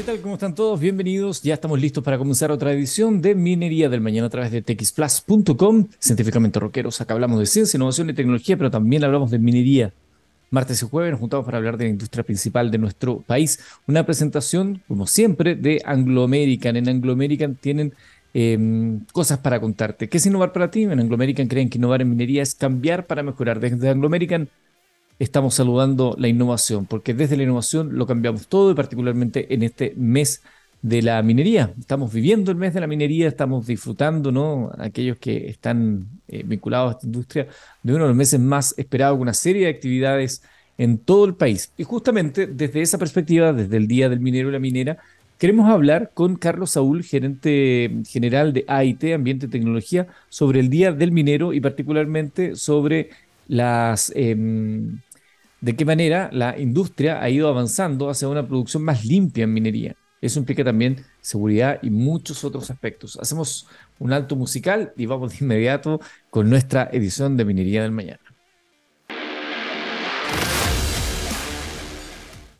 ¿Qué tal? ¿Cómo están todos? Bienvenidos. Ya estamos listos para comenzar otra edición de Minería del Mañana a través de txplus.com. Científicamente rockeros. Acá hablamos de ciencia, innovación y tecnología, pero también hablamos de minería. Martes y jueves nos juntamos para hablar de la industria principal de nuestro país. Una presentación, como siempre, de Anglo American. En Anglo American tienen em, cosas para contarte. ¿Qué es innovar para ti? En Anglo American creen que innovar en minería es cambiar para mejorar. Desde Anglo American estamos saludando la innovación, porque desde la innovación lo cambiamos todo y particularmente en este mes de la minería. Estamos viviendo el mes de la minería, estamos disfrutando, ¿no? Aquellos que están eh, vinculados a esta industria, de uno de los meses más esperados, con una serie de actividades en todo el país. Y justamente desde esa perspectiva, desde el Día del Minero y la Minera, queremos hablar con Carlos Saúl, gerente general de AIT, Ambiente y Tecnología, sobre el Día del Minero y particularmente sobre las... Em, de qué manera la industria ha ido avanzando hacia una producción más limpia en minería. Eso implica también seguridad y muchos otros aspectos. Hacemos un alto musical y vamos de inmediato con nuestra edición de Minería del Mañana.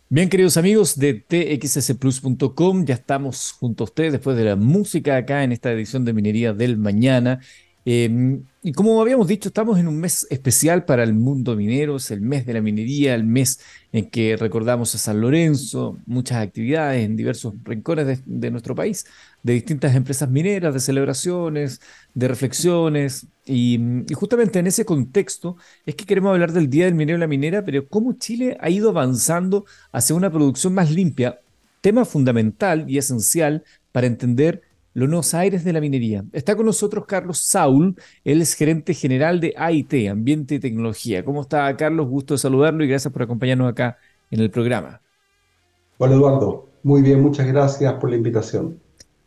Bien, queridos amigos de txsplus.com, ya estamos junto a ustedes después de la música acá en esta edición de Minería del Mañana. Em, y como habíamos dicho, estamos en un mes especial para el mundo minero, es el mes de la minería, el mes en que recordamos a San Lorenzo, muchas actividades en diversos rincones de, nuestro país, de distintas empresas mineras, de celebraciones, de reflexiones. Y, y, justamente en ese contexto es que queremos hablar del Día del Minero y la Minera, pero cómo Chile ha ido avanzando hacia una producción más limpia, tema fundamental y esencial para entender los nuevos aires de la minería. Está con nosotros Carlos Saúl, él es gerente general de AIT, Ambiente y Tecnología. ¿Cómo está Carlos? Gusto de saludarlo y gracias por acompañarnos acá en el programa. Hola Eduardo, muy bien, muchas gracias por la invitación.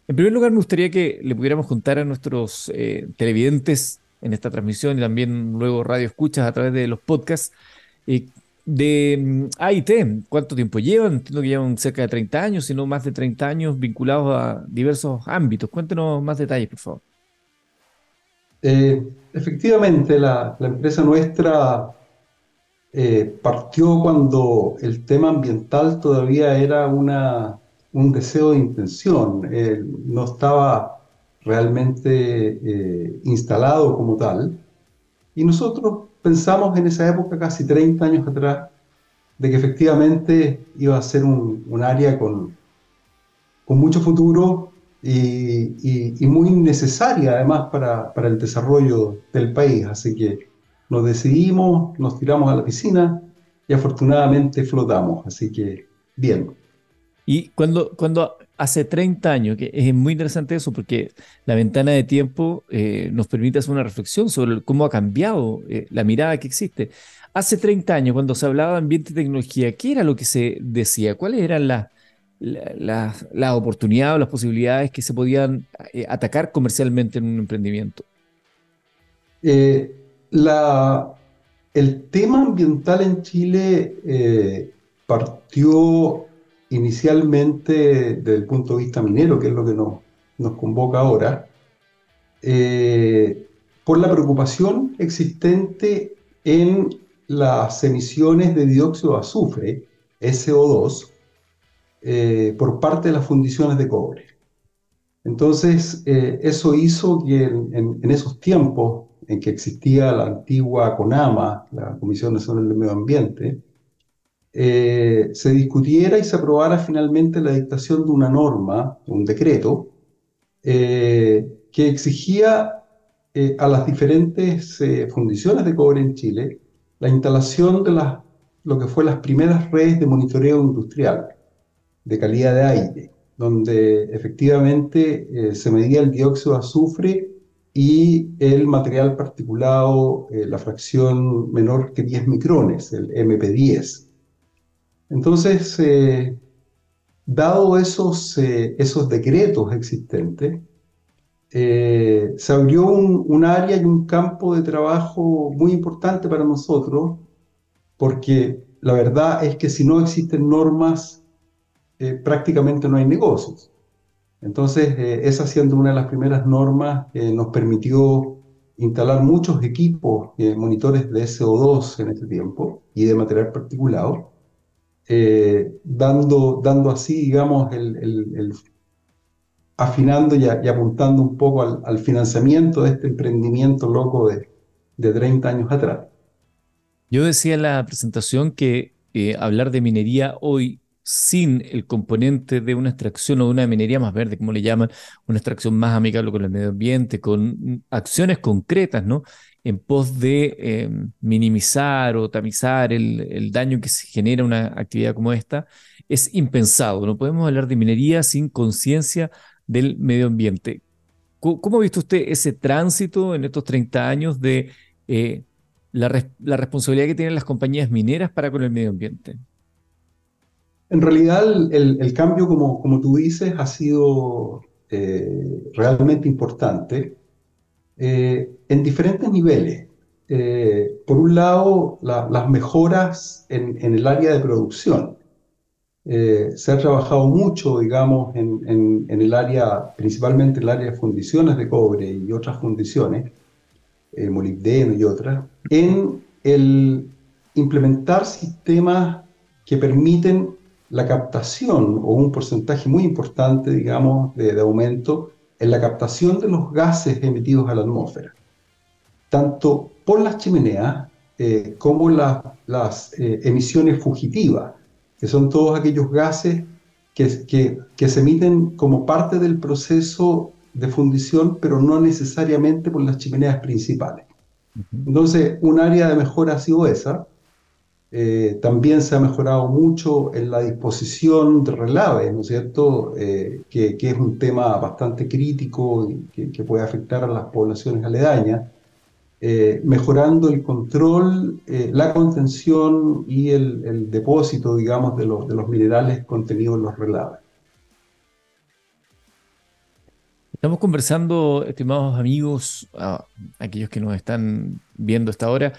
En primer lugar, me gustaría que le pudiéramos contar a nuestros eh, televidentes en esta transmisión y también luego radio escuchas a través de los podcasts, eh, de mm, AIT, ¿cuánto tiempo llevan? Entiendo que llevan cerca de 30 años, si no más de 30 años vinculados a diversos ámbitos. Cuéntenos más detalles, por favor. Eh, efectivamente, la, empresa nuestra eh, partió cuando el tema ambiental todavía era una, un deseo de intención, eh, no estaba realmente instalado como tal. Y nosotros pensamos en esa época, casi 30 años atrás, de que efectivamente iba a ser un, área con, mucho futuro y, muy necesaria además para, el desarrollo del país. Así que nos decidimos, nos tiramos a la piscina y afortunadamente flotamos. Así que bien. Y cuando, cuando hace 30 años, que es muy interesante eso, porque la ventana de tiempo eh, nos permite hacer una reflexión sobre cómo ha cambiado eh, la mirada que existe. Hace 30 años, cuando se hablaba de ambiente y tecnología, ¿qué era lo que se decía? ¿Cuáles eran las la, oportunidades o las posibilidades que se podían eh, atacar comercialmente en un emprendimiento? la, el tema ambiental en Chile partió inicialmente desde el punto de vista minero, que es lo que nos, nos convoca ahora, eh, por la preocupación existente en las emisiones de dióxido de azufre, SO2, eh, por parte de las fundiciones de cobre. Entonces, eh, eso hizo que en, en, esos tiempos en que existía la antigua CONAMA, la Comisión Nacional del Medio Ambiente, eh, se discutiera y se aprobara finalmente la dictación de una norma, un decreto, eh, que exigía eh, a las diferentes fundiciones de cobre en Chile la instalación de las, lo que fue las primeras redes de monitoreo industrial de calidad de aire, donde efectivamente se medía el dióxido de azufre y el material particulado, la fracción menor que 10 micrones, el MP10. Entonces, eh, dado esos, eh, esos decretos existentes, eh, se abrió un, área y un campo de trabajo muy importante para nosotros, porque la verdad es que si no existen normas, prácticamente no hay negocios. Entonces, esa siendo una de las primeras normas, nos permitió instalar muchos equipos, monitores de SO2 en este tiempo y de material particulado, dando, dando así, digamos, el, afinando y, apuntando un poco al, financiamiento de este emprendimiento loco de, de 30 años atrás. Yo decía en la presentación que hablar de minería hoy sin el componente de una extracción o una minería más verde, como le llaman, una extracción más amigable con el medio ambiente, con acciones concretas, ¿no? En pos de eh, minimizar o tamizar el, daño que se genera una actividad como esta, es impensado. No podemos hablar de minería sin conciencia del medio ambiente. ¿Cómo, ha visto usted ese tránsito en estos 30 años de eh, la, responsabilidad que tienen las compañías mineras para con el medio ambiente? En realidad el, cambio, como, como, tú dices, ha sido eh, realmente importante eh, en diferentes niveles. Eh, por un lado, las mejoras en, el área de producción. se ha trabajado mucho, digamos, en, en, el área, principalmente en el área de fundiciones de cobre y otras fundiciones, molibdeno y otras, en el implementar sistemas que permiten la captación o un porcentaje muy importante, digamos, de, aumento en la captación de los gases emitidos a la atmósfera, tanto por las chimeneas eh, como las eh, emisiones fugitivas, que son todos aquellos gases que, que, que, se emiten como parte del proceso de fundición, pero no necesariamente por las chimeneas principales. Entonces, un área de mejora ha sido esa, eh, también se ha mejorado mucho en la disposición de relaves, ¿no es cierto? Eh, que, es un tema bastante crítico y que, puede afectar a las poblaciones aledañas, eh, mejorando el control, la contención y el, depósito, digamos, de los, de los minerales contenidos en los relaves. Estamos conversando, estimados amigos, aquellos que nos están viendo esta hora,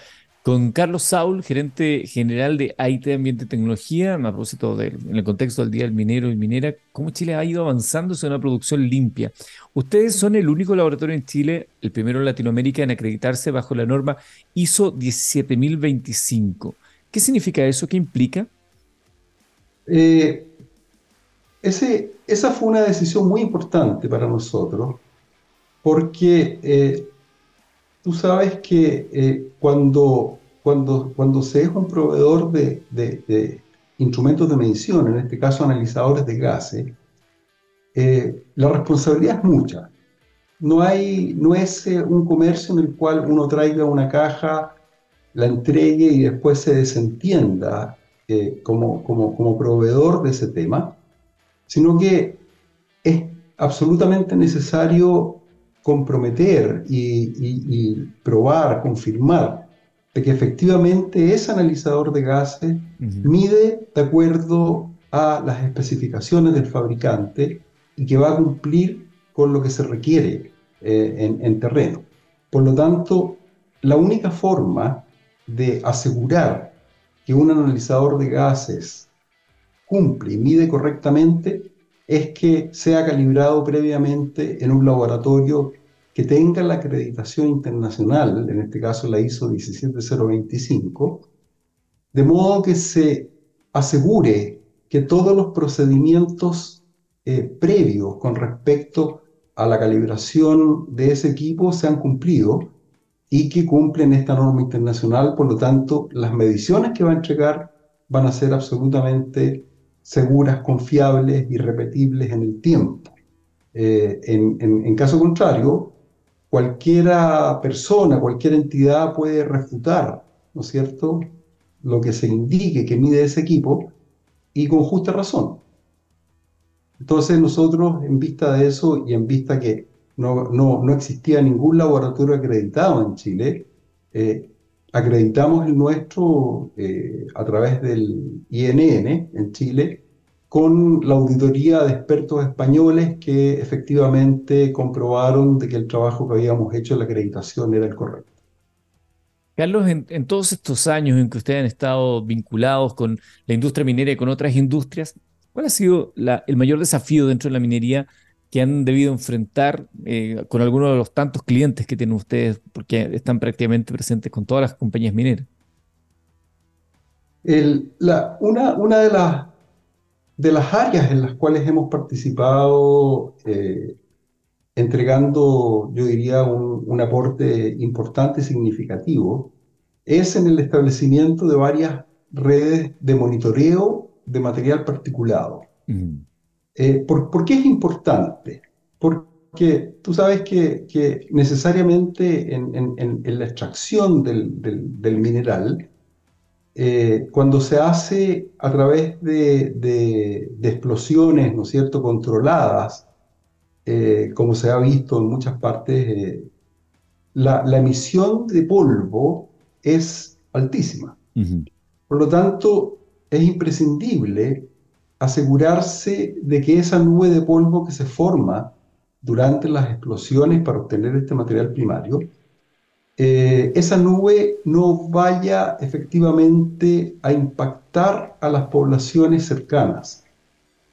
con Carlos Saul, gerente general de IT Ambiente y Tecnología, a propósito en el contexto del Día del Minero y Minera, cómo Chile ha ido avanzando hacia una producción limpia. Ustedes son el único laboratorio en Chile, el primero en Latinoamérica, en acreditarse bajo la norma ISO 17025. ¿Qué significa eso? ¿Qué implica? Eh, esa fue una decisión muy importante para nosotros, porque eh, tú sabes que eh, cuando, cuando, cuando se es un proveedor de, de, instrumentos de medición, en este caso analizadores de gases, eh, la responsabilidad es mucha. No, hay, no es eh, un comercio en el cual uno traiga una caja, la entregue y después se desentienda como, como, como proveedor de ese tema, sino que es absolutamente necesario comprometer y, probar, confirmar de que efectivamente ese analizador de gases mide de acuerdo a las especificaciones del fabricante y que va a cumplir con lo que se requiere eh, en, en terreno. Por lo tanto, la única forma de asegurar que un analizador de gases cumple y mide correctamente es que sea calibrado previamente en un laboratorio que tenga la acreditación internacional, en este caso la ISO 17025, de modo que se asegure que todos los procedimientos eh, previos con respecto a la calibración de ese equipo se han cumplido y que cumplen esta norma internacional, por lo tanto, las mediciones que va a entregar van a ser absolutamente seguras, confiables y repetibles en el tiempo. Eh, en, caso contrario, cualquiera persona, cualquier entidad puede refutar, ¿no es cierto?, lo que se indique que mide ese equipo y con justa razón. Entonces nosotros, en vista de eso y en vista que no, no, existía ningún laboratorio acreditado en Chile, eh, acreditamos el nuestro eh, a través del INN en Chile con la auditoría de expertos españoles que efectivamente comprobaron de que el trabajo que habíamos hecho en la acreditación era el correcto. Carlos, en, todos estos años en que ustedes han estado vinculados con la industria minera y con otras industrias, ¿cuál ha sido el mayor desafío dentro de la minería que han debido enfrentar eh, con algunos de los tantos clientes que tienen ustedes, porque están prácticamente presentes con todas las compañías mineras? la, una, una de, las, de las áreas en las cuales hemos participado eh, entregando, yo diría, un, un, aporte importante y significativo, es en el establecimiento de varias redes de monitoreo de material particulado. Eh, ¿por, qué es importante? Porque tú sabes que, que necesariamente en, en, en, la extracción del, del, mineral, eh, cuando se hace a través de, de, de explosiones, ¿no es cierto?, controladas, eh, como se ha visto en muchas partes, la, la, emisión de polvo es altísima. Por lo tanto, es imprescindible asegurarse de que esa nube de polvo que se forma durante las explosiones para obtener este material primario, eh, esa nube no vaya efectivamente a impactar a las poblaciones cercanas,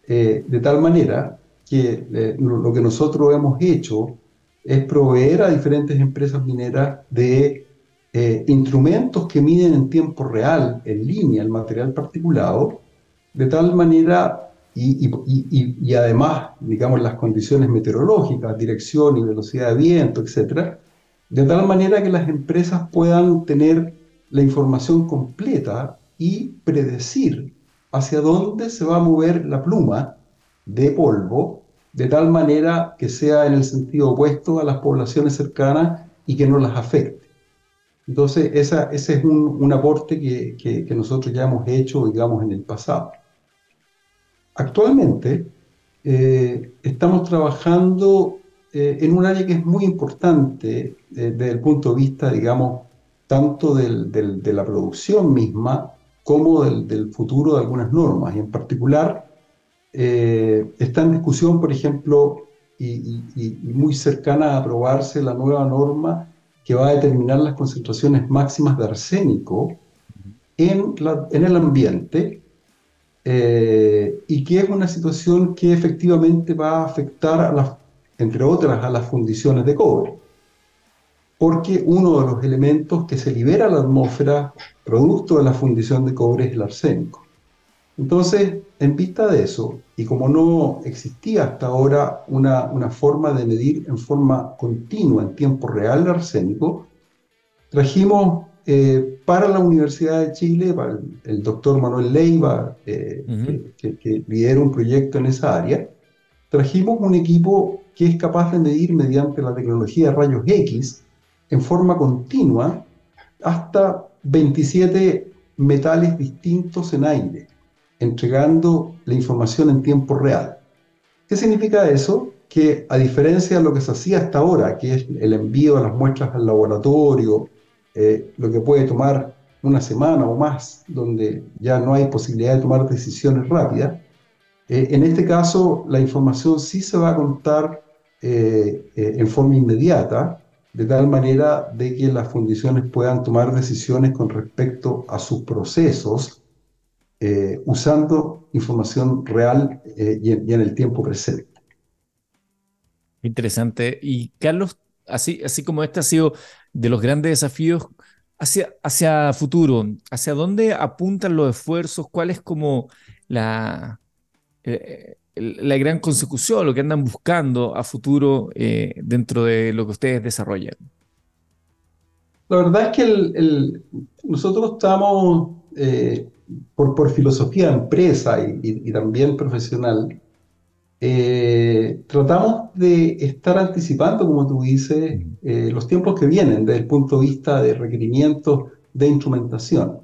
eh, de tal manera que eh, lo que nosotros hemos hecho es proveer a diferentes empresas mineras de instrumentos que miden en tiempo real, en línea, el material particulado, de tal manera, y, y, además, digamos, las condiciones meteorológicas, dirección y velocidad de viento, etcétera, de tal manera que las empresas puedan tener la información completa y predecir hacia dónde se va a mover la pluma de polvo, de tal manera que sea en el sentido opuesto a las poblaciones cercanas y que no las afecte. Entonces, ese es un, un aporte que, que, nosotros ya hemos hecho, digamos, en el pasado. Actualmente eh, estamos trabajando eh, en un área que es muy importante eh, desde el punto de vista, digamos, tanto de la producción misma como del, futuro de algunas normas. Y en particular, está en discusión, por ejemplo, y, muy cercana a aprobarse la nueva norma que va a determinar las concentraciones máximas de arsénico en, en el ambiente eh, y que es una situación que efectivamente va a afectar, entre otras, a las fundiciones de cobre. Porque uno de los elementos que se libera a la atmósfera producto de la fundición de cobre es el arsénico. Entonces, en vista de eso, y como no existía hasta ahora una, una forma de medir en forma continua, en tiempo real, el arsénico, trajimos eh, para la Universidad de Chile, para el, doctor Manuel Leiva, eh, que, lidera un proyecto en esa área, trajimos un equipo que es capaz de medir mediante la tecnología de rayos X en forma continua hasta 27 metales distintos en aire, entregando la información en tiempo real. ¿Qué significa eso? Que a diferencia de lo que se hacía hasta ahora, que es el envío de las muestras al laboratorio, eh, lo que puede tomar una semana o más, donde ya no hay posibilidad de tomar decisiones rápidas. Eh, en este caso, la información sí se va a contar eh, en forma inmediata, de tal manera de que las fundiciones puedan tomar decisiones con respecto a sus procesos, usando información real y en, y, en, el tiempo presente. Interesante. Y Carlos, así, así como este ha sido de los grandes desafíos hacia, hacia futuro, hacia dónde apuntan los esfuerzos, cuál es como la, eh, la gran consecución, lo que andan buscando a futuro eh, dentro de lo que ustedes desarrollan. La verdad es que nosotros estamos, eh, por, por, filosofía empresa y también profesional, eh, tratamos de estar anticipando, como tú dices, eh, los tiempos que vienen desde el punto de vista de requerimientos de instrumentación.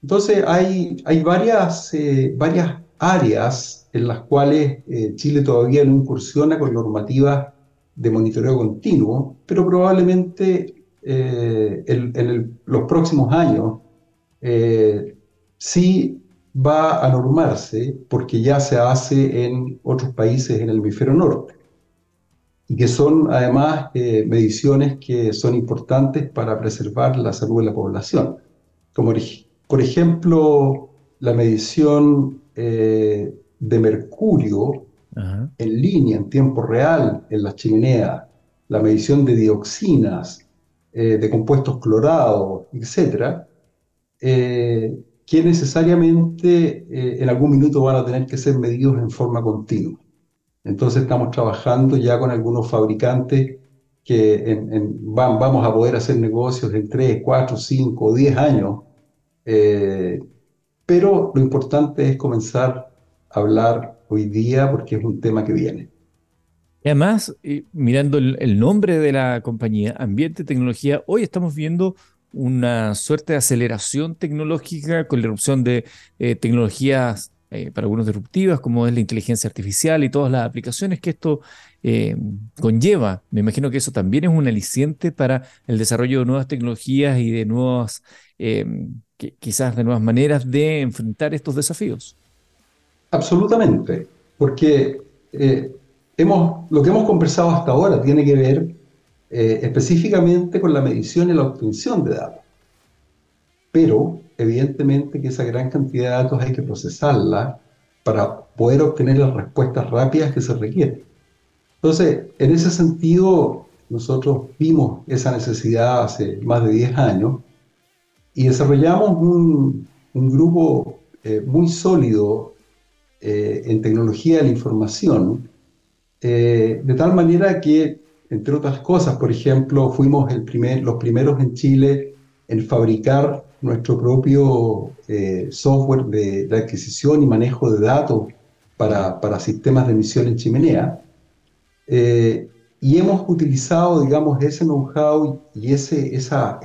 Entonces, hay, hay varias, eh, varias áreas en las cuales Chile todavía no incursiona con normativas de monitoreo continuo, pero probablemente en los próximos años sí va a normarse porque ya se hace en otros países en el hemisferio norte y que son además eh, mediciones que son importantes para preservar la salud de la población, como por ejemplo la medición eh, de mercurio en línea, en tiempo real, en las chimeneas, la medición de dioxinas, eh, de compuestos clorados, etc., que necesariamente en algún minuto van a tener que ser medidos en forma continua. Entonces estamos trabajando ya con algunos fabricantes que van, vamos a poder hacer negocios en 3, 4, 5 o 10 años. pero lo importante es comenzar a hablar hoy día porque es un tema que viene. Además, mirando el, nombre de la compañía, Ambiente Tecnología, hoy estamos viendo una suerte de aceleración tecnológica con la erupción de eh, tecnologías eh, para algunos disruptivas, como es la inteligencia artificial y todas las aplicaciones que esto eh, conlleva. Me imagino que eso también es un aliciente para el desarrollo de nuevas tecnologías y de nuevas, quizás de nuevas maneras de enfrentar estos desafíos. Absolutamente, porque hemos, lo que hemos conversado hasta ahora tiene que ver eh, específicamente con la medición y la obtención de datos. Pero, evidentemente, que esa gran cantidad de datos hay que procesarla para poder obtener las respuestas rápidas que se requieren. Entonces, en ese sentido, nosotros vimos esa necesidad hace más de 10 años y desarrollamos un, grupo eh, muy sólido eh, en tecnología de la información, de tal manera que, entre otras cosas, por ejemplo, fuimos los primeros en Chile en fabricar nuestro propio eh, software de, adquisición y manejo de datos para, sistemas de emisión en chimenea. y hemos utilizado, digamos, ese know-how y esa,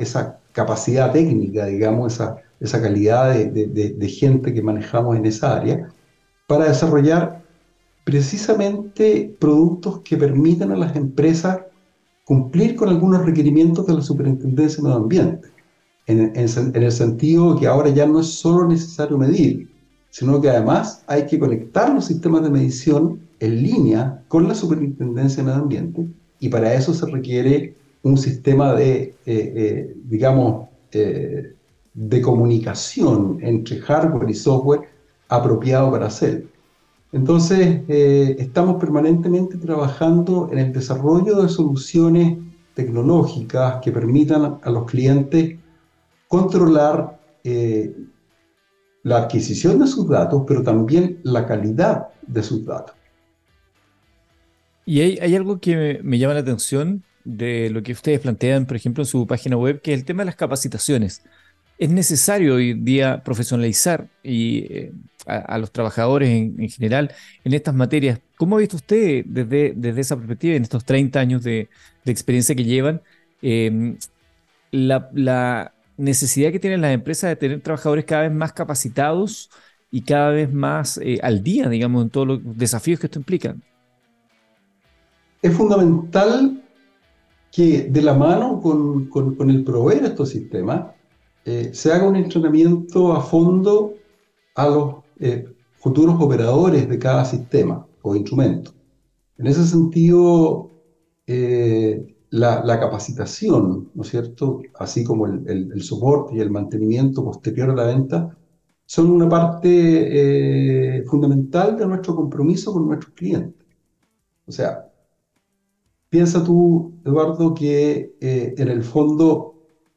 capacidad técnica, digamos, esa, calidad de, gente que manejamos en esa área, para desarrollar precisamente productos que permitan a las empresas cumplir con algunos requerimientos de la Superintendencia de Medio Ambiente, en, el sentido que ahora ya no es solo necesario medir, sino que además hay que conectar los sistemas de medición en línea con la Superintendencia de Medio Ambiente y para eso se requiere un sistema de, eh, eh, digamos, eh, de comunicación entre hardware y software apropiado para hacer. Entonces, eh, estamos permanentemente trabajando en el desarrollo de soluciones tecnológicas que permitan a los clientes controlar eh, la adquisición de sus datos, pero también la calidad de sus datos. Y hay, algo que me, llama la atención de lo que ustedes plantean, por ejemplo, en su página web, que es el tema de las capacitaciones es necesario hoy día profesionalizar y, eh, a, los trabajadores en, general en estas materias. ¿Cómo ha visto usted desde, desde esa perspectiva, en estos 30 años de, experiencia que llevan, em, la, necesidad que tienen las empresas de tener trabajadores cada vez más capacitados y cada vez más eh, al día, digamos, en todos los desafíos que esto implica? Es fundamental que de la mano con, con el proveer estos sistemas, eh, se haga un entrenamiento a fondo a los eh, futuros operadores de cada sistema o instrumento. En ese sentido, eh, la, capacitación, ¿no es cierto?, así como el, soporte y el mantenimiento posterior a la venta, son una parte fundamental de nuestro compromiso con nuestros clientes. O sea, piensa tú, Eduardo, que en el fondo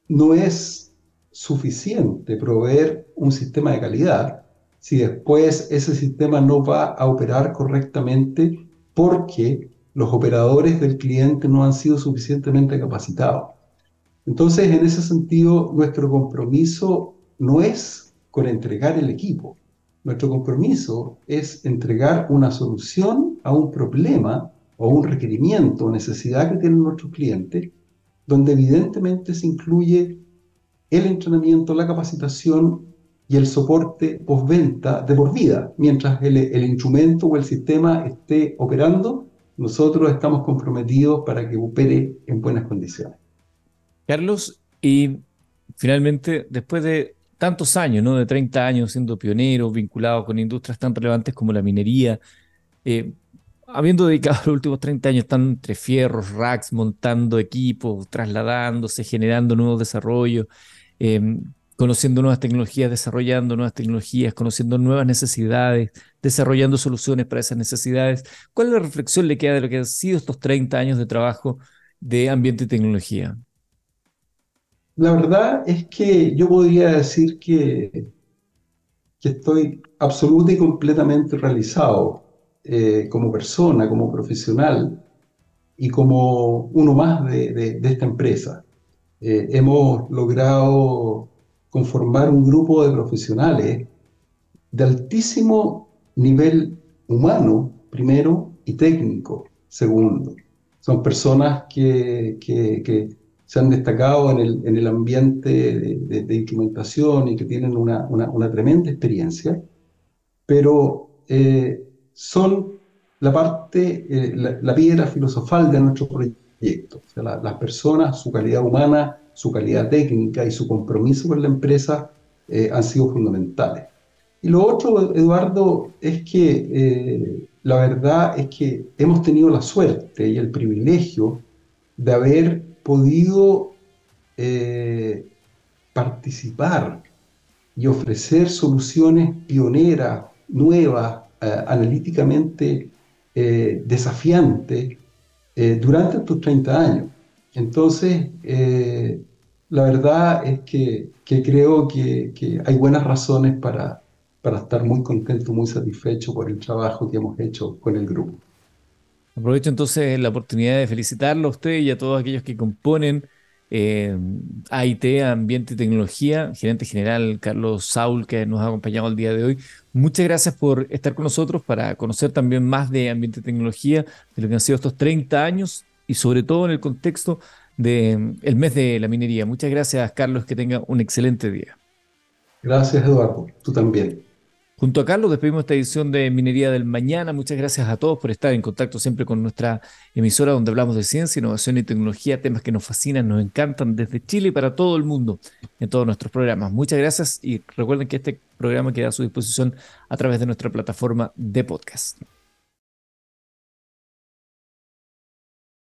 no es suficiente proveer un sistema de calidad si después ese sistema no va a operar correctamente porque los operadores del cliente no han sido suficientemente capacitados. Entonces, en ese sentido, nuestro compromiso no es con entregar el equipo. Nuestro compromiso es entregar una solución a un problema o un requerimiento o necesidad que tiene nuestro cliente, donde evidentemente se incluye el entrenamiento, la capacitación y el soporte postventa de por vida. Mientras el, el, instrumento o el sistema esté operando, nosotros estamos comprometidos para que opere en buenas condiciones. Carlos, y finalmente, después de tantos años, ¿no? de 30 años siendo pionero, vinculado con industrias tan relevantes como la minería, eh, habiendo dedicado los últimos 30 años están entre fierros, racks, montando equipos, trasladándose, generando nuevos desarrollos, Em, conociendo nuevas tecnologías, desarrollando nuevas tecnologías, conociendo nuevas necesidades, desarrollando soluciones para esas necesidades. ¿Cuál es la reflexión le queda de lo que han sido estos 30 años de trabajo de ambiente y tecnología? La verdad es que yo podría decir que estoy absoluta y completamente realizado eh, como persona, como profesional y como uno más de, esta empresa. Eh, hemos logrado conformar un grupo de profesionales de altísimo nivel humano, primero, y técnico, segundo. Son personas que, que, se han destacado en el, en el ambiente de, de, instrumentación y que tienen una, una, una tremenda experiencia, pero eh, son la parte, eh, la, piedra filosofal de nuestro proyecto. Las personas, su calidad humana, su calidad técnica y su compromiso con la empresa eh, han sido fundamentales. Y lo otro, Eduardo, es que la verdad es que hemos tenido la suerte y el privilegio de haber podido eh, participar y ofrecer soluciones pioneras, nuevas, eh, analíticamente eh, durante estos 30 años. Entonces, la verdad es que, creo que, que, hay buenas razones para, para estar muy contento, muy satisfecho por el trabajo que hemos hecho con el grupo. Aprovecho entonces la oportunidad de felicitarlo a usted y a todos aquellos que componen eh, AIT, Ambiente y Tecnología, gerente general Carlos Saul, que nos ha acompañado el día de hoy. Muchas gracias por estar con nosotros para conocer también más de Ambiente y Tecnología, de lo que han sido estos 30 años y sobre todo en el contexto del el mes de la minería. Muchas gracias, Carlos, que tenga un excelente día. Gracias, Eduardo. Tú también. Junto a Carlos despedimos esta edición de Minería del Mañana. Muchas gracias a todos por estar en contacto siempre con nuestra emisora donde hablamos de ciencia, innovación y tecnología, temas que nos fascinan, nos encantan desde Chile y para todo el mundo en todos nuestros programas. Muchas gracias y recuerden que este programa queda a su disposición a través de nuestra plataforma de podcast.